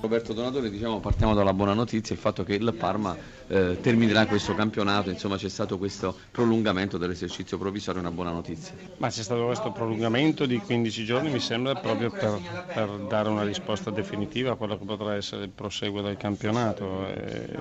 Roberto Donatore, diciamo, partiamo dalla buona notizia, il fatto che il Parma eh, terminerà questo campionato, insomma c'è stato questo prolungamento dell'esercizio provvisorio, una buona notizia. Ma c'è stato questo prolungamento di 15 giorni, mi sembra, proprio per, per dare una risposta definitiva a quello che potrà essere il proseguo del campionato. E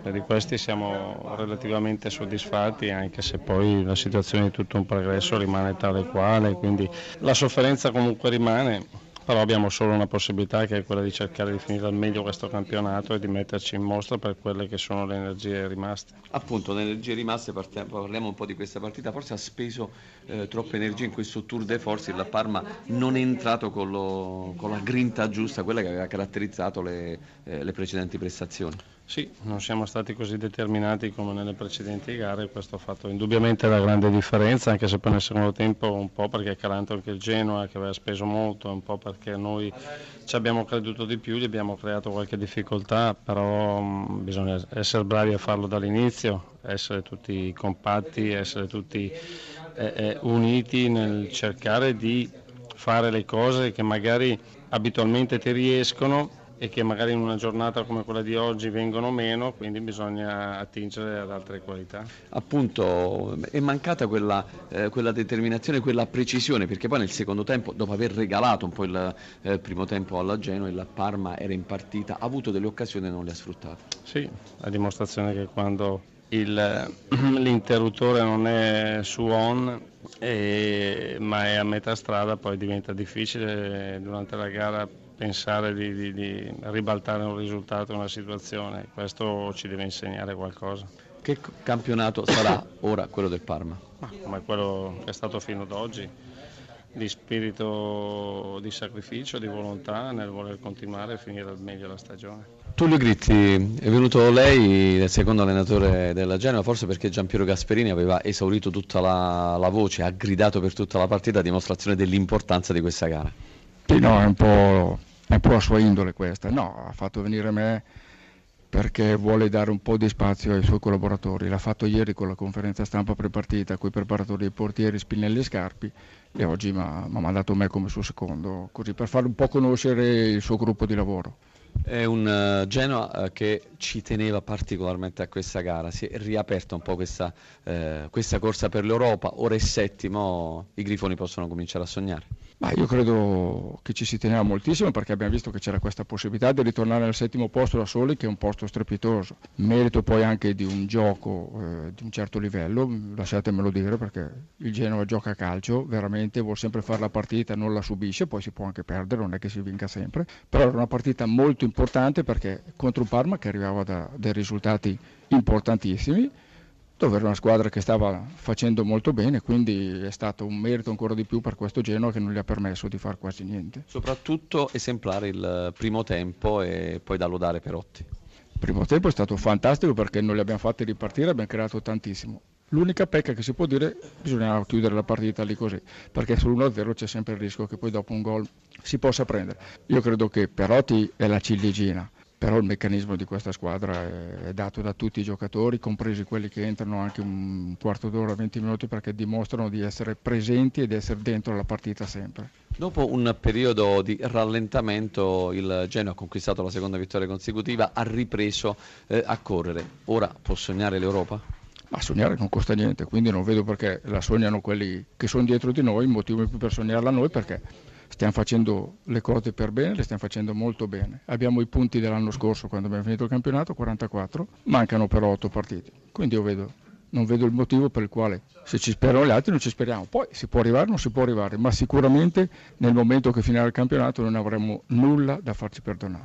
per di questi siamo relativamente soddisfatti, anche se poi la situazione di tutto un progresso rimane tale quale, quindi la sofferenza comunque rimane però abbiamo solo una possibilità che è quella di cercare di finire al meglio questo campionato e di metterci in mostra per quelle che sono le energie rimaste. Appunto, le energie rimaste, parliamo un po' di questa partita, forse ha speso eh, troppe energie in questo tour de force, il Parma non è entrato con, lo, con, la grinta giusta, quella che aveva caratterizzato le, eh, le precedenti prestazioni. Sì, non siamo stati così determinati come nelle precedenti gare, questo ha fatto indubbiamente la grande differenza, anche se poi nel secondo tempo un po' perché è calato anche il Genoa che aveva speso molto, un po' perché noi ci abbiamo creduto di più, gli abbiamo creato qualche difficoltà, però mm, bisogna essere bravi a farlo dall'inizio, essere tutti compatti, essere tutti eh, eh, uniti nel cercare di fare le cose che magari abitualmente ti riescono e che magari in una giornata come quella di oggi vengono meno, quindi bisogna attingere ad altre qualità. Appunto è mancata quella, eh, quella determinazione, quella precisione, perché poi nel secondo tempo, dopo aver regalato un po' il eh, primo tempo alla Genoa, il Parma era in partita, ha avuto delle occasioni e non le ha sfruttate. Sì, a dimostrazione che quando l'interruttore non è su on e, ma è a metà strada poi diventa difficile durante la gara pensare di, di, di ribaltare un risultato, una situazione, questo ci deve insegnare qualcosa. Che campionato sarà ora quello del Parma? Ma come quello che è stato fino ad oggi, di spirito di sacrificio, di volontà nel voler continuare e finire al meglio la stagione. Tullio Gritti, è venuto lei, il secondo allenatore della Genova, forse perché Giampiero Gasperini aveva esaurito tutta la, la voce, ha gridato per tutta la partita a dimostrazione dell'importanza di questa gara. Sì, no, è un, po', è un po' la sua indole questa. No, ha fatto venire me perché vuole dare un po' di spazio ai suoi collaboratori. L'ha fatto ieri con la conferenza stampa prepartita con i preparatori dei portieri Spinelli e Scarpi e oggi mi ha mandato me come suo secondo, così per fare un po' conoscere il suo gruppo di lavoro. È un uh, Genoa uh, che ci teneva particolarmente a questa gara, si è riaperta un po' questa, uh, questa corsa per l'Europa, ora è settimo, i Grifoni possono cominciare a sognare. Ma io credo che ci si teneva moltissimo perché abbiamo visto che c'era questa possibilità di ritornare al settimo posto da soli, che è un posto strepitoso. Merito poi anche di un gioco eh, di un certo livello, lasciatemelo dire, perché il Genova gioca a calcio, veramente vuole sempre fare la partita, non la subisce, poi si può anche perdere, non è che si vinca sempre, però era una partita molto importante perché contro un Parma che arrivava da dei risultati importantissimi dove era una squadra che stava facendo molto bene, quindi è stato un merito ancora di più per questo Genoa che non gli ha permesso di fare quasi niente. Soprattutto esemplare il primo tempo e poi da lodare Perotti. Il primo tempo è stato fantastico perché non li abbiamo fatti ripartire, abbiamo creato tantissimo. L'unica pecca che si può dire bisognava chiudere la partita lì così, perché sull'1-0 c'è sempre il rischio che poi dopo un gol si possa prendere. Io credo che Perotti è la ciliegina, però il meccanismo di questa squadra è dato da tutti i giocatori, compresi quelli che entrano anche un quarto d'ora, 20 minuti, perché dimostrano di essere presenti ed essere dentro la partita sempre. Dopo un periodo di rallentamento il Genoa ha conquistato la seconda vittoria consecutiva, ha ripreso eh, a correre. Ora può sognare l'Europa? Ma sognare non costa niente, quindi non vedo perché la sognano quelli che sono dietro di noi, il motivo in più per sognarla noi perché stiamo facendo le cose per bene, le stiamo facendo molto bene. Abbiamo i punti dell'anno scorso quando abbiamo finito il campionato, 44, mancano però 8 partite. Quindi io vedo, non vedo il motivo per il quale se ci sperano gli altri non ci speriamo. Poi si può arrivare o non si può arrivare, ma sicuramente nel momento che finirà il campionato non avremo nulla da farci perdonare.